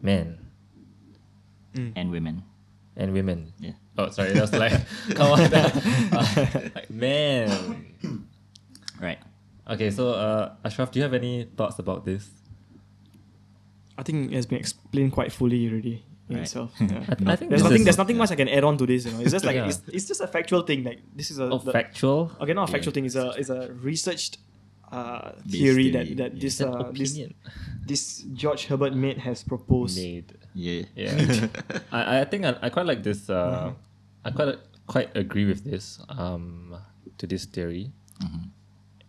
Speaker 1: Men mm.
Speaker 3: And women.
Speaker 1: and women.
Speaker 3: Yeah.
Speaker 1: Oh, sorry, that was like come on, uh, like man.
Speaker 3: Right.
Speaker 1: Okay, so uh, Ashraf, do you have any thoughts about this?
Speaker 2: I think it has been explained quite fully already in
Speaker 3: Right.
Speaker 2: itself. Yeah.
Speaker 1: I, I think
Speaker 2: There's nothing.
Speaker 1: is-
Speaker 2: There's nothing much I can add on to this. You know, it's just like
Speaker 1: Yeah.
Speaker 2: it's, it's just a factual thing. Like this is a
Speaker 1: Oh,
Speaker 2: the-
Speaker 1: factual.
Speaker 2: okay, not a factual
Speaker 3: Yeah.
Speaker 2: thing. It's a it's a researched uh, theory
Speaker 3: theory,
Speaker 2: that that this uh, this this George Herbert Mead has proposed.
Speaker 1: made.
Speaker 3: Yeah.
Speaker 1: Yeah, I, I think I, I quite like this. Uh, I quite quite agree with this um to this theory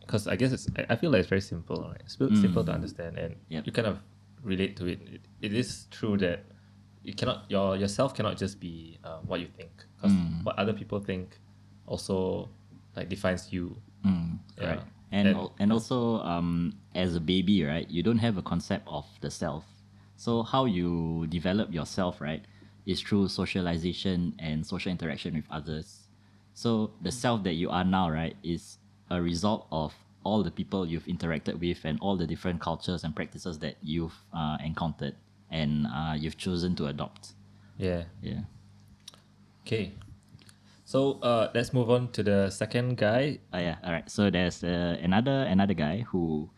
Speaker 1: because I guess it's I, feel like it's very simple, right? It's simple, simple to understand, and
Speaker 3: Yep.
Speaker 1: you kind of relate to it. it. It is true that you cannot your yourself cannot just be uh, what you think because what other people think also like defines you.
Speaker 3: Mm,
Speaker 1: Yeah.
Speaker 3: right. And
Speaker 1: And-
Speaker 3: al- and also um as a baby, right, you don't have a concept of the self. So how you develop yourself, right, is through socialization and social interaction with others. So the self that you are now, right, is a result of all the people you've interacted with and all the different cultures and practices that you've uh, encountered and uh, you've chosen to adopt.
Speaker 1: Yeah.
Speaker 3: Yeah.
Speaker 1: Okay. So uh, let's move on to the second guy.
Speaker 3: Oh yeah, all right. So there's uh, another another guy who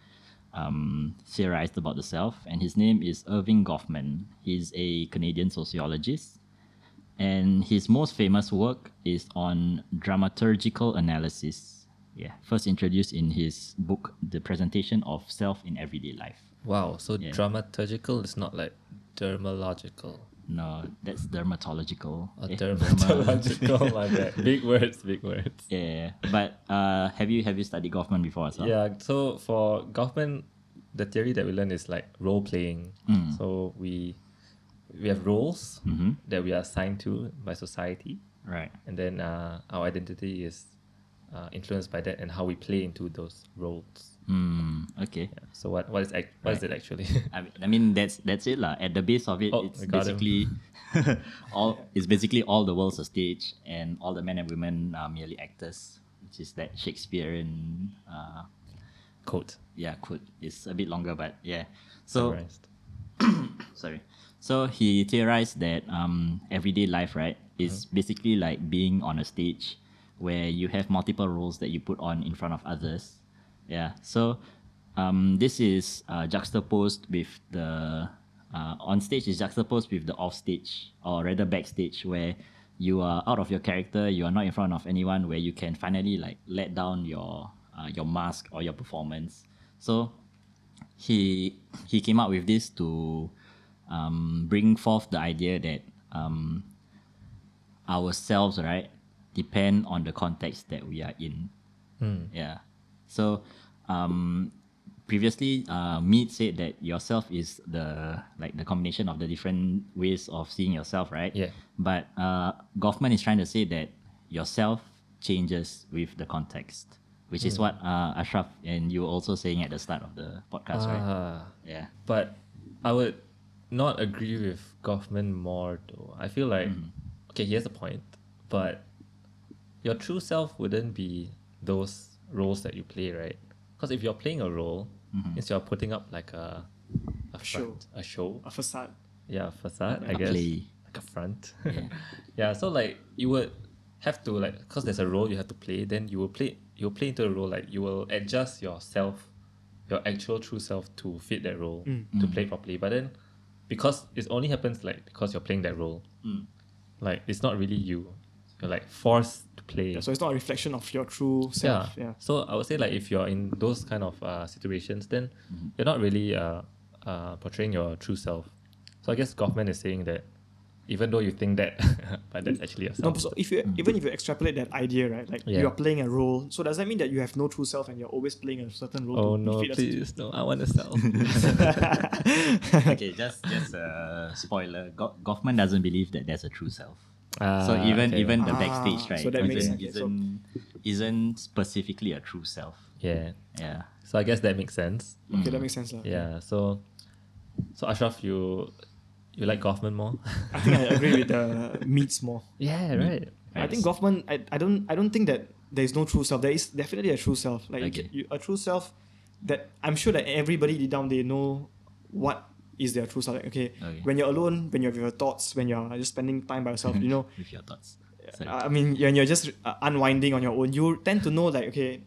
Speaker 3: um, theorized about the self, and his name is Erving Goffman. He's a Canadian sociologist, and his most famous work is on dramaturgical analysis. Yeah, first introduced in his book, The Presentation of Self in Everyday Life.
Speaker 1: Wow. So
Speaker 3: Yeah.
Speaker 1: dramaturgical is not like dermalogical.
Speaker 3: No, that's dermatological.
Speaker 1: Or
Speaker 3: Eh,
Speaker 1: dermatological. my bad. Big words. Big words.
Speaker 3: Yeah, but uh, have you have you studied Goffman before as well?
Speaker 1: Yeah, so for Goffman, the theory that we learn is like role playing. So we we have roles
Speaker 3: Mhm.
Speaker 1: that we are assigned to by society,
Speaker 3: Right.
Speaker 1: and then uh, our identity is uh, influenced by that and how we play into those roles.
Speaker 3: Hmm. Okay.
Speaker 1: Yeah. So what what is ac- what is
Speaker 3: Right.
Speaker 1: it actually?
Speaker 3: I mean, I mean that's that's it lah. At the base of it,
Speaker 1: Oh,
Speaker 3: it's
Speaker 1: we got him.
Speaker 3: basically all it's basically all the world's a stage, and all the men and women are merely actors, which is that Shakespearean. Uh,
Speaker 1: Quote.
Speaker 3: yeah, quote. It's a bit longer, but yeah. So sorry. So he theorized that um, everyday life, right, is basically like being on a stage where you have multiple roles that you put on in front of others. Yeah. So um, this is uh, juxtaposed with the uh, on stage is juxtaposed with the off stage or rather backstage where you are out of your character, you are not in front of anyone, where you can finally like let down your uh, your mask or your performance. So he he came up with this to um, bring forth the idea that um, ourselves right depend on the context that we are in. Yeah. So um, previously, uh, Mead said that yourself is the like the combination of the different ways of seeing yourself, right?
Speaker 1: Yeah.
Speaker 3: But uh, Goffman is trying to say that yourself changes with the context, which is what uh, Ashraf and you were also saying at the start of the podcast, right?
Speaker 1: Ah,
Speaker 3: Yeah.
Speaker 1: but I would not agree with Goffman more though. I feel like okay, here's has a point, but your true self wouldn't be those roles that you play, right? Because if you're playing a role, mm-hmm. means you're putting up like a a
Speaker 2: Show.
Speaker 1: a show,
Speaker 2: A facade.
Speaker 1: yeah, a facade, I
Speaker 3: A
Speaker 1: guess,
Speaker 3: play.
Speaker 1: like a front.
Speaker 3: Yeah.
Speaker 1: yeah, so like you would have to like because there's a role you have to play, then you will play you will play into the role like you will adjust yourself, your actual true self to fit that role mm. to mm. play properly. But then because it only happens like because you're playing that role, mm. like it's not really you. You're like forced to play.
Speaker 2: Yeah, so it's not a reflection of your true self. Yeah.
Speaker 1: So I would say like if you're in those kind of uh, situations, then you're not really uh, uh, portraying your true self. So I guess Goffman is saying that even though you think that, but that's actually yourself.
Speaker 2: No, so if you even if you extrapolate that idea, right? Like
Speaker 1: Yeah.
Speaker 2: you are playing a role, so does that mean that you have no true self and you're always playing a certain role?
Speaker 1: oh
Speaker 2: to
Speaker 1: no,
Speaker 2: fit a situ-
Speaker 1: please no! I want to self.
Speaker 3: okay, just just a spoiler. Go- Goffman doesn't believe that there's a true self.
Speaker 1: Ah,
Speaker 3: so even
Speaker 1: okay.
Speaker 3: even the
Speaker 2: Ah,
Speaker 3: backstage, right?
Speaker 2: so that makes
Speaker 3: isn't,
Speaker 2: sense.
Speaker 3: Isn't isn't specifically a true self.
Speaker 1: yeah.
Speaker 3: Yeah.
Speaker 1: So I guess that makes sense.
Speaker 2: okay, that makes sense. lah.
Speaker 1: Yeah. So, so Ashraf, you you like Goffman more?
Speaker 2: I think I agree with the Meads more.
Speaker 1: yeah. Right.
Speaker 2: I think Goffman, I, I don't I don't think that there is no true self. There is definitely a true self. Like
Speaker 3: Okay.
Speaker 2: you, a true self that I'm sure that everybody deep down they know what is their true self. Like, okay,
Speaker 3: Okay.
Speaker 2: when you're alone, when you're with your thoughts, when you're just spending time by yourself, you know,
Speaker 3: with your thoughts. Sorry.
Speaker 2: I mean, when you're just uh, unwinding on your own, you tend to know like okay,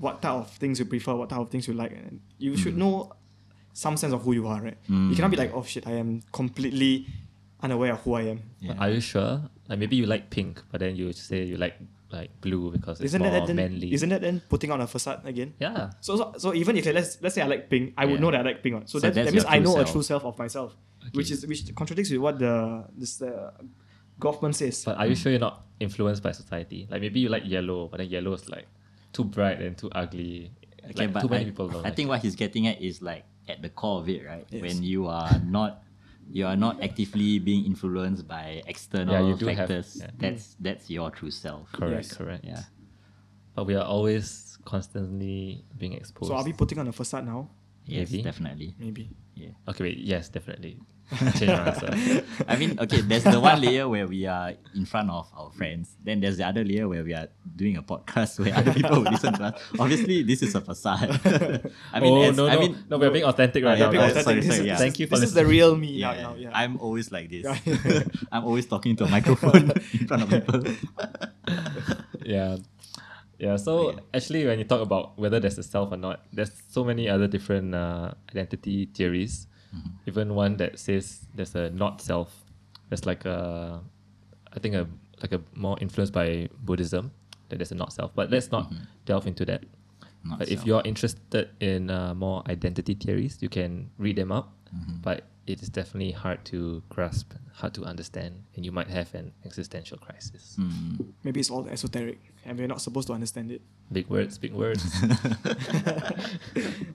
Speaker 2: what type of things you prefer, what type of things you like, and you
Speaker 3: Mm.
Speaker 2: should know some sense of who you are, right? You cannot be like, oh shit, I am completely unaware of who I am.
Speaker 3: Yeah.
Speaker 1: Are you sure? Like maybe you like pink, but then you say you like like blue because it's
Speaker 2: Isn't
Speaker 1: more
Speaker 2: that then,
Speaker 1: manly.
Speaker 2: isn't that then putting on a facade again?
Speaker 1: yeah.
Speaker 2: So, so, so even if let's let's say I like pink, I would
Speaker 3: Yeah.
Speaker 2: know that I like pink. right? So,
Speaker 3: So
Speaker 2: that, that means I
Speaker 3: true
Speaker 2: know a true self of myself, which is which contradicts with what the this uh, Goffman says.
Speaker 1: But are you sure you're not influenced by society? Like maybe you like yellow, but then yellow is like too bright and too ugly.
Speaker 3: Okay,
Speaker 1: like
Speaker 3: but
Speaker 1: too many
Speaker 3: I,
Speaker 1: people don't
Speaker 3: I
Speaker 1: like
Speaker 3: think
Speaker 1: it.
Speaker 3: what he's getting at is like at the core of it, right?
Speaker 2: Yes.
Speaker 3: When you are not you are not actively being influenced by external
Speaker 1: Yeah, you do have-
Speaker 3: factors.
Speaker 1: yeah.
Speaker 3: That's that's your true self.
Speaker 1: correct,
Speaker 2: Yes.
Speaker 1: correct.
Speaker 3: Yeah.
Speaker 1: But we are always constantly being exposed.
Speaker 2: so are we putting on a facade now?
Speaker 3: Yes,
Speaker 1: Maybe.
Speaker 3: definitely.
Speaker 2: Maybe.
Speaker 3: Yeah.
Speaker 1: Okay, wait. Yes, definitely. Change.
Speaker 3: I mean, okay, there's the one layer where we are in front of our friends. Then there's the other layer where we are doing a podcast where other people will listen to us. Obviously, this is a facade. I mean,
Speaker 1: oh
Speaker 3: as-
Speaker 1: no,
Speaker 3: I
Speaker 1: no,
Speaker 3: mean,
Speaker 1: no, we're being authentic right
Speaker 3: yeah,
Speaker 1: now.
Speaker 3: being authentic. sorry, sorry, yeah.
Speaker 1: Thank you for
Speaker 2: This This is the real me
Speaker 3: yeah,
Speaker 2: now. Yeah.
Speaker 3: I'm always like this. I'm always talking to a microphone in front of people.
Speaker 1: yeah yeah so actually when you talk about whether there's a self or not there's so many other different uh, identity theories even one that says there's a not self there's like a i think a like a more influenced by buddhism that there's a not self. But let's not delve into that.
Speaker 3: Not
Speaker 1: but if you're interested in uh, more identity theories you can read them up. But it is definitely hard to grasp hard to understand and you might have an existential crisis.
Speaker 3: Mm.
Speaker 2: Maybe it's all esoteric and we're not supposed to understand it.
Speaker 1: big words big words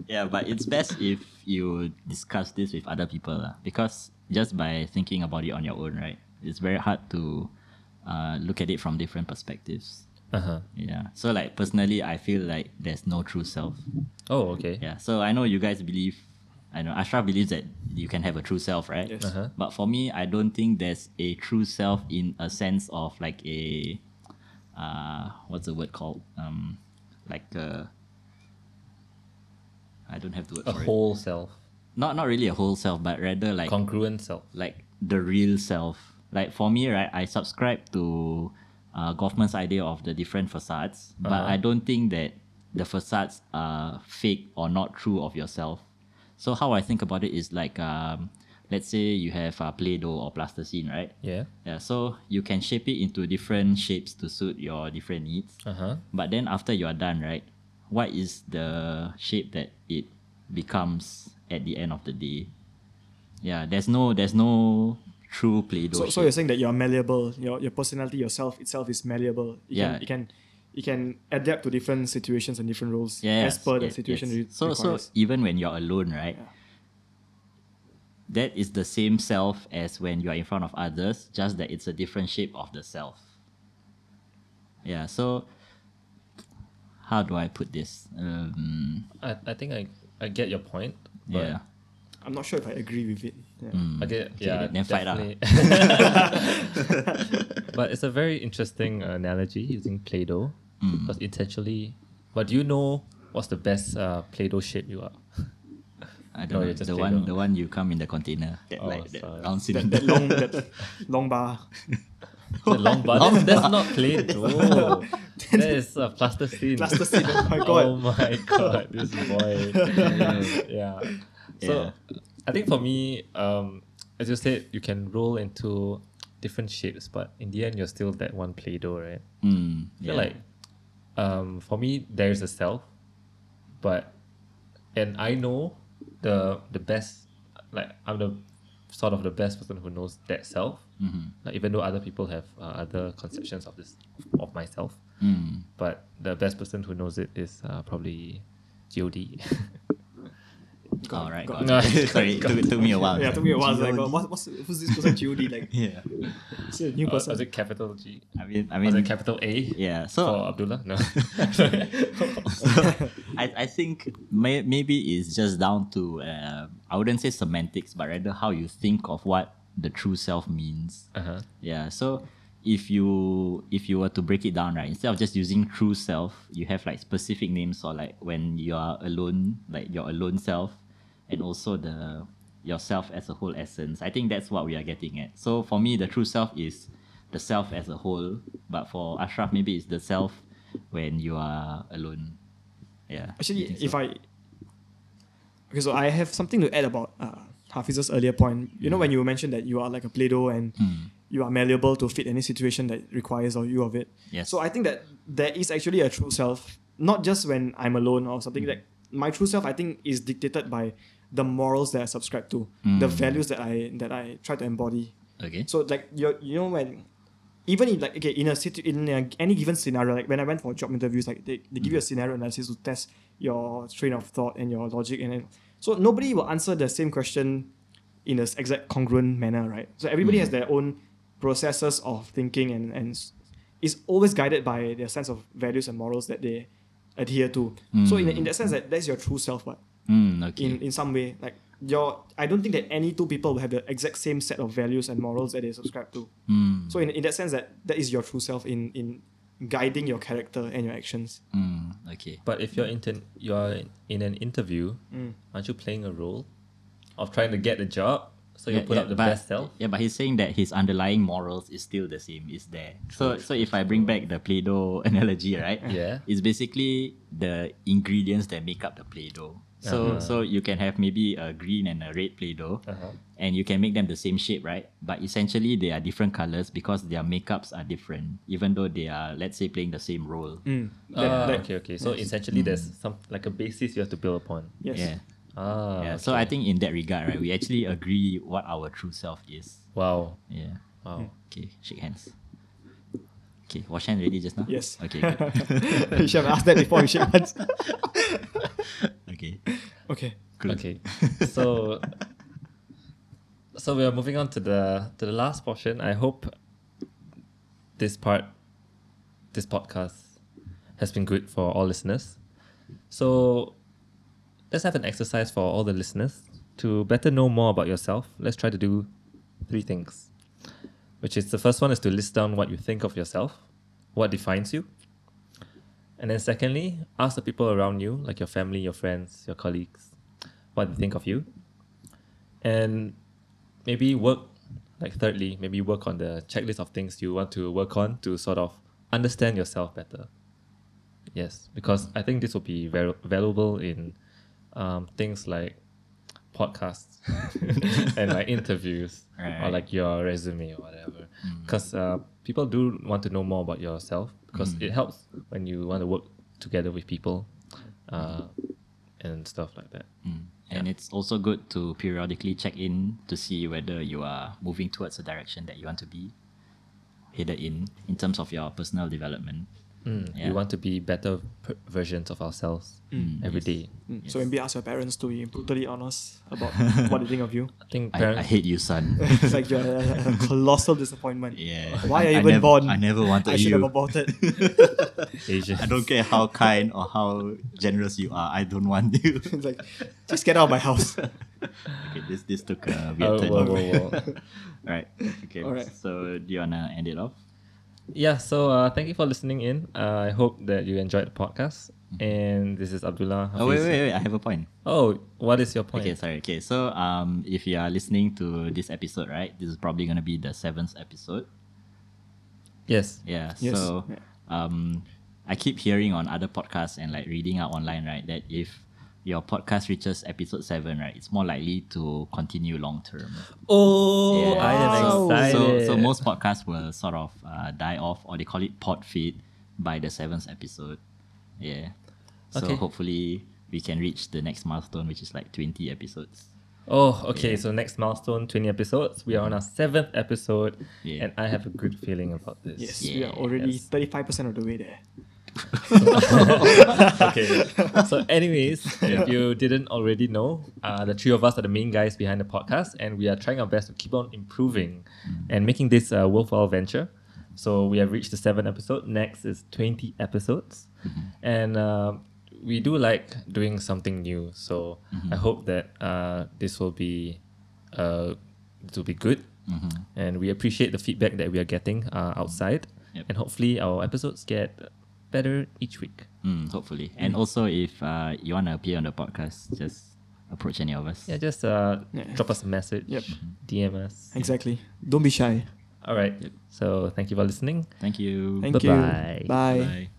Speaker 3: yeah, but it's best if you discuss this with other people lah. because just by thinking about it on your own, right? It's very hard to uh, look at it from different perspectives.
Speaker 1: uh-huh
Speaker 3: Yeah. So like personally, I feel like there's no true self.
Speaker 1: Oh, okay.
Speaker 3: Yeah. So I know you guys believe. I know Ashraf believes that you can have a true self, right?
Speaker 2: Yes.
Speaker 1: Uh-huh.
Speaker 3: But for me, I don't think there's a true self in a sense of like a, uh, what's the word called? Um, like a. I don't have the word
Speaker 1: A
Speaker 3: for it.
Speaker 1: whole self,
Speaker 3: Not not really a whole self, but rather like
Speaker 1: congruent self.
Speaker 3: like the real self. Like for me, right, I subscribe to uh, Goffman's idea of the different facades, but
Speaker 1: Uh-huh.
Speaker 3: I don't think that the facades are fake or not true of yourself. So how I think about it is like, um, let's say you have uh, Play-Doh or plasticine, right?
Speaker 1: Yeah.
Speaker 3: Yeah, so you can shape it into different shapes to suit your different needs.
Speaker 1: Uh huh.
Speaker 3: But then after you are done, right, what is the shape that it becomes at the end of the day? Yeah, there's no there's no true Play-Doh.
Speaker 2: So, so you're saying that you're malleable. Your your personality, yourself itself is malleable. You
Speaker 3: Yeah.
Speaker 2: Can, you can you can adapt to different situations and different roles
Speaker 3: Yes,
Speaker 2: as per the
Speaker 3: yes,
Speaker 2: situation.
Speaker 3: yes.
Speaker 2: re-
Speaker 3: So so even when you're alone, right?
Speaker 2: Yeah.
Speaker 3: That is the same self as when you are in front of others, just that it's a different shape of the self. Yeah, so how do I put this? Um,
Speaker 1: I, I think I, I get your point. But
Speaker 3: yeah.
Speaker 2: I'm not sure if I agree with it. Yeah.
Speaker 3: Mm.
Speaker 1: Okay,
Speaker 3: Okay,
Speaker 1: yeah,
Speaker 3: then fight lah.
Speaker 1: but it's a very interesting analogy using Play-Doh
Speaker 3: Mm.
Speaker 1: because essentially, but do you know what's the best uh, Play-Doh shape you are?
Speaker 3: I don't
Speaker 1: you're
Speaker 3: know.
Speaker 1: just
Speaker 3: The one the one you come in the container. That
Speaker 1: Oh,
Speaker 3: like that round
Speaker 2: That,
Speaker 3: cylinder.
Speaker 2: that long that long bar.
Speaker 1: The long bar.
Speaker 3: Long
Speaker 1: that's, that's
Speaker 3: bar.
Speaker 1: not Play-Doh. that is uh, plasticine.
Speaker 2: Plasticine, oh my God.
Speaker 1: Oh my god, this boy. yeah. So I think for me, um, as you said, you can roll into different shapes, but in the end, you're still that one Play-Doh, right?
Speaker 3: Mm,
Speaker 1: I feel like um, for me there's a self, but and I know the the best like I'm the sort of the best person who knows that self.
Speaker 3: Mhm.
Speaker 1: Like, even though other people have uh, other conceptions of this of myself,
Speaker 3: Mm.
Speaker 1: but the best person who knows it is uh, probably God.
Speaker 3: All right.
Speaker 2: God.
Speaker 3: got it. Sorry, it took, it took me a while.
Speaker 2: yeah, it took me a while. I was like,
Speaker 3: G.O.D..
Speaker 2: what, what's who's this person? G.O.D. Like,
Speaker 3: Yeah.
Speaker 2: is it a new
Speaker 1: Uh,
Speaker 2: person?
Speaker 1: was it capital G?
Speaker 3: I mean, I
Speaker 1: Was
Speaker 3: mean,
Speaker 1: it capital A?
Speaker 3: yeah.
Speaker 1: For
Speaker 3: So
Speaker 1: Abdullah? No.
Speaker 3: so, I, I think may, maybe it's just down to uh, I wouldn't say semantics, but rather how you think of what the true self means.
Speaker 1: uh-huh.
Speaker 3: Yeah. So if you if you were to break it down, right, instead of just using true self, you have like specific names or like when you are alone, like your alone self, and also the yourself as a whole essence. I think that's what we are getting at. So for me, the true self is the self as a whole, but for Ashraf, maybe it's the self when you are alone. Yeah.
Speaker 2: Actually,
Speaker 3: I
Speaker 2: if
Speaker 3: so.
Speaker 2: I Okay, so I have something to add about uh, Hafiz's earlier point. You know, mm. when you mentioned that you are like a Play-Doh and hmm. you are malleable to fit any situation that requires of you of it.
Speaker 3: Yes.
Speaker 2: So I think that there is actually a true self, not just when I'm alone or something hmm. like my true self. I think is dictated by the morals that I subscribe to, the mm. values that I that I try to embody.
Speaker 3: Okay.
Speaker 2: So like you you know when even in like okay in a situ- in a, any given scenario like when I went for job interviews like they, they give you a mm. scenario analysis to test your train of thought and your logic and then so nobody will answer the same question in a s- exact congruent manner right? So everybody has mm. their own processes of thinking and and is always guided by their sense of values and morals that they adhere to. So in, in that sense that that's your true self but
Speaker 3: Mm, okay.
Speaker 2: in, in some way. Like your I don't think that any two people will have the exact same set of values and morals that they subscribe to.
Speaker 3: Mm,
Speaker 2: So in, in that sense that that is your true self in in guiding your character and your actions.
Speaker 3: mm, okay.
Speaker 1: But if you're inter- you're in an interview,
Speaker 2: Mm.
Speaker 1: aren't you playing a role of trying to get the job? So you
Speaker 3: Yeah,
Speaker 1: put
Speaker 3: yeah,
Speaker 1: up the
Speaker 3: but,
Speaker 1: best self.
Speaker 3: Yeah, but he's saying that his underlying morals is still the same, is there. So so if I bring back the Play-Doh analogy, right?
Speaker 1: Yeah.
Speaker 3: It's basically the ingredients that make up the Play-Doh. So
Speaker 1: Uh-huh.
Speaker 3: so you can have maybe a green and a red Play-Doh.
Speaker 1: Uh-huh.
Speaker 3: And you can make them the same shape, right? But essentially they are different colors because their makeups are different, even though they are, let's say, playing the same role.
Speaker 2: Mm.
Speaker 1: Ah,
Speaker 2: That- that-
Speaker 1: okay, okay. So essentially, there's some like a basis you have to build upon.
Speaker 2: Yes.
Speaker 3: Yeah.
Speaker 1: Ah.
Speaker 3: yeah. So I think in that regard, right, we actually agree what our true self is.
Speaker 1: Wow.
Speaker 3: Yeah.
Speaker 1: Wow.
Speaker 3: Okay, shake hands. Okay, wash hand ready just now?
Speaker 2: Yes.
Speaker 3: Okay,
Speaker 2: you should have asked that before you shake hands.
Speaker 3: okay.
Speaker 2: okay.
Speaker 3: Good.
Speaker 1: Okay. so so we are moving on to the to the last portion. I hope this part this podcast has been good for all listeners. So let's have an exercise for all the listeners to better know more about yourself. Let's try to do three things. Which is the first one is to list down what you think of yourself, what defines you. And then secondly, ask the people around you, like your family, your friends, your colleagues, what they think of you. And maybe work, like thirdly, maybe work on the checklist of things you want to work on to sort of understand yourself better. Yes, because I think this will be very valuable in um, things like podcasts and like interviews or like your resume or whatever. Because uh, people do want to know more about yourself because it helps when you want to work together with people uh, and stuff like that.
Speaker 3: Mm. And it's also good to periodically check in to see whether you are moving towards the direction that you want to be headed in, in terms of your personal development.
Speaker 1: Mm,
Speaker 3: Yeah.
Speaker 1: We want to be better per- versions of ourselves every
Speaker 3: yes.
Speaker 1: day.
Speaker 2: Mm. So maybe ask your parents to be brutally honest about what they think of you.
Speaker 1: I think
Speaker 3: I, I hate you, son.
Speaker 2: it's like you're a, a colossal disappointment.
Speaker 3: yeah.
Speaker 2: Why are you
Speaker 3: I
Speaker 2: even
Speaker 3: never,
Speaker 2: born?
Speaker 3: I never wanted to
Speaker 2: I should
Speaker 3: you.
Speaker 2: have aborted.
Speaker 1: Asians.
Speaker 3: I don't care how kind or how generous you are. I don't want you.
Speaker 2: it's like, just get out of my house.
Speaker 3: okay, this this took a weird
Speaker 1: Oh,
Speaker 3: turn.
Speaker 1: whoa, whoa, whoa.
Speaker 3: Right. Okay.
Speaker 2: Alright.
Speaker 3: So do you wanna end it off?
Speaker 1: Yeah, so uh, thank you for listening in. Uh, I hope that you enjoyed the podcast. And this is Abdullah.
Speaker 3: Oh wait, wait, wait! I have a point.
Speaker 1: Oh, what is your point?
Speaker 3: Okay, sorry. Okay, so um, if you are listening to this episode, right, this is probably gonna be the seventh episode.
Speaker 1: Yes.
Speaker 3: Yeah.
Speaker 2: Yes.
Speaker 3: So, um, I keep hearing on other podcasts and like reading out online, right, that if your podcast reaches episode seven, right, it's more likely to continue long term.
Speaker 1: Oh,
Speaker 3: Yeah.
Speaker 1: I am excited.
Speaker 3: So, so most podcasts will sort of uh, die off, or they call it podfade, by the seventh episode. Yeah. So
Speaker 1: Okay.
Speaker 3: hopefully we can reach the next milestone, which is like twenty episodes.
Speaker 1: Oh, okay. So next milestone, twenty episodes. We are on our seventh episode,
Speaker 3: Yeah.
Speaker 1: and I have a good feeling about this.
Speaker 2: Yes, we are already
Speaker 1: Yes.
Speaker 2: 35% of the way there.
Speaker 1: okay. So, anyways, if you didn't already know, uh, the three of us are the main guys behind the podcast, and we are trying our best to keep on improving and making this a worthwhile venture. So we have reached the seventh episode. Next is twenty episodes, and uh, we do like doing something new. So I hope that uh, this will be uh, this will be good, and we appreciate the feedback that we are getting uh, outside,
Speaker 3: Yep.
Speaker 1: and hopefully our episodes get better each week.
Speaker 3: Mm, hopefully. And also, if uh, you want to appear on the podcast, just approach any of us.
Speaker 1: Yeah, just uh,
Speaker 2: Yeah.
Speaker 1: drop us a message.
Speaker 2: Yep.
Speaker 1: DM us.
Speaker 2: Exactly. Don't be shy.
Speaker 1: All right. So thank you for listening.
Speaker 3: Thank you.
Speaker 2: Thank
Speaker 1: Bye-bye.
Speaker 2: you. Bye.
Speaker 3: Bye.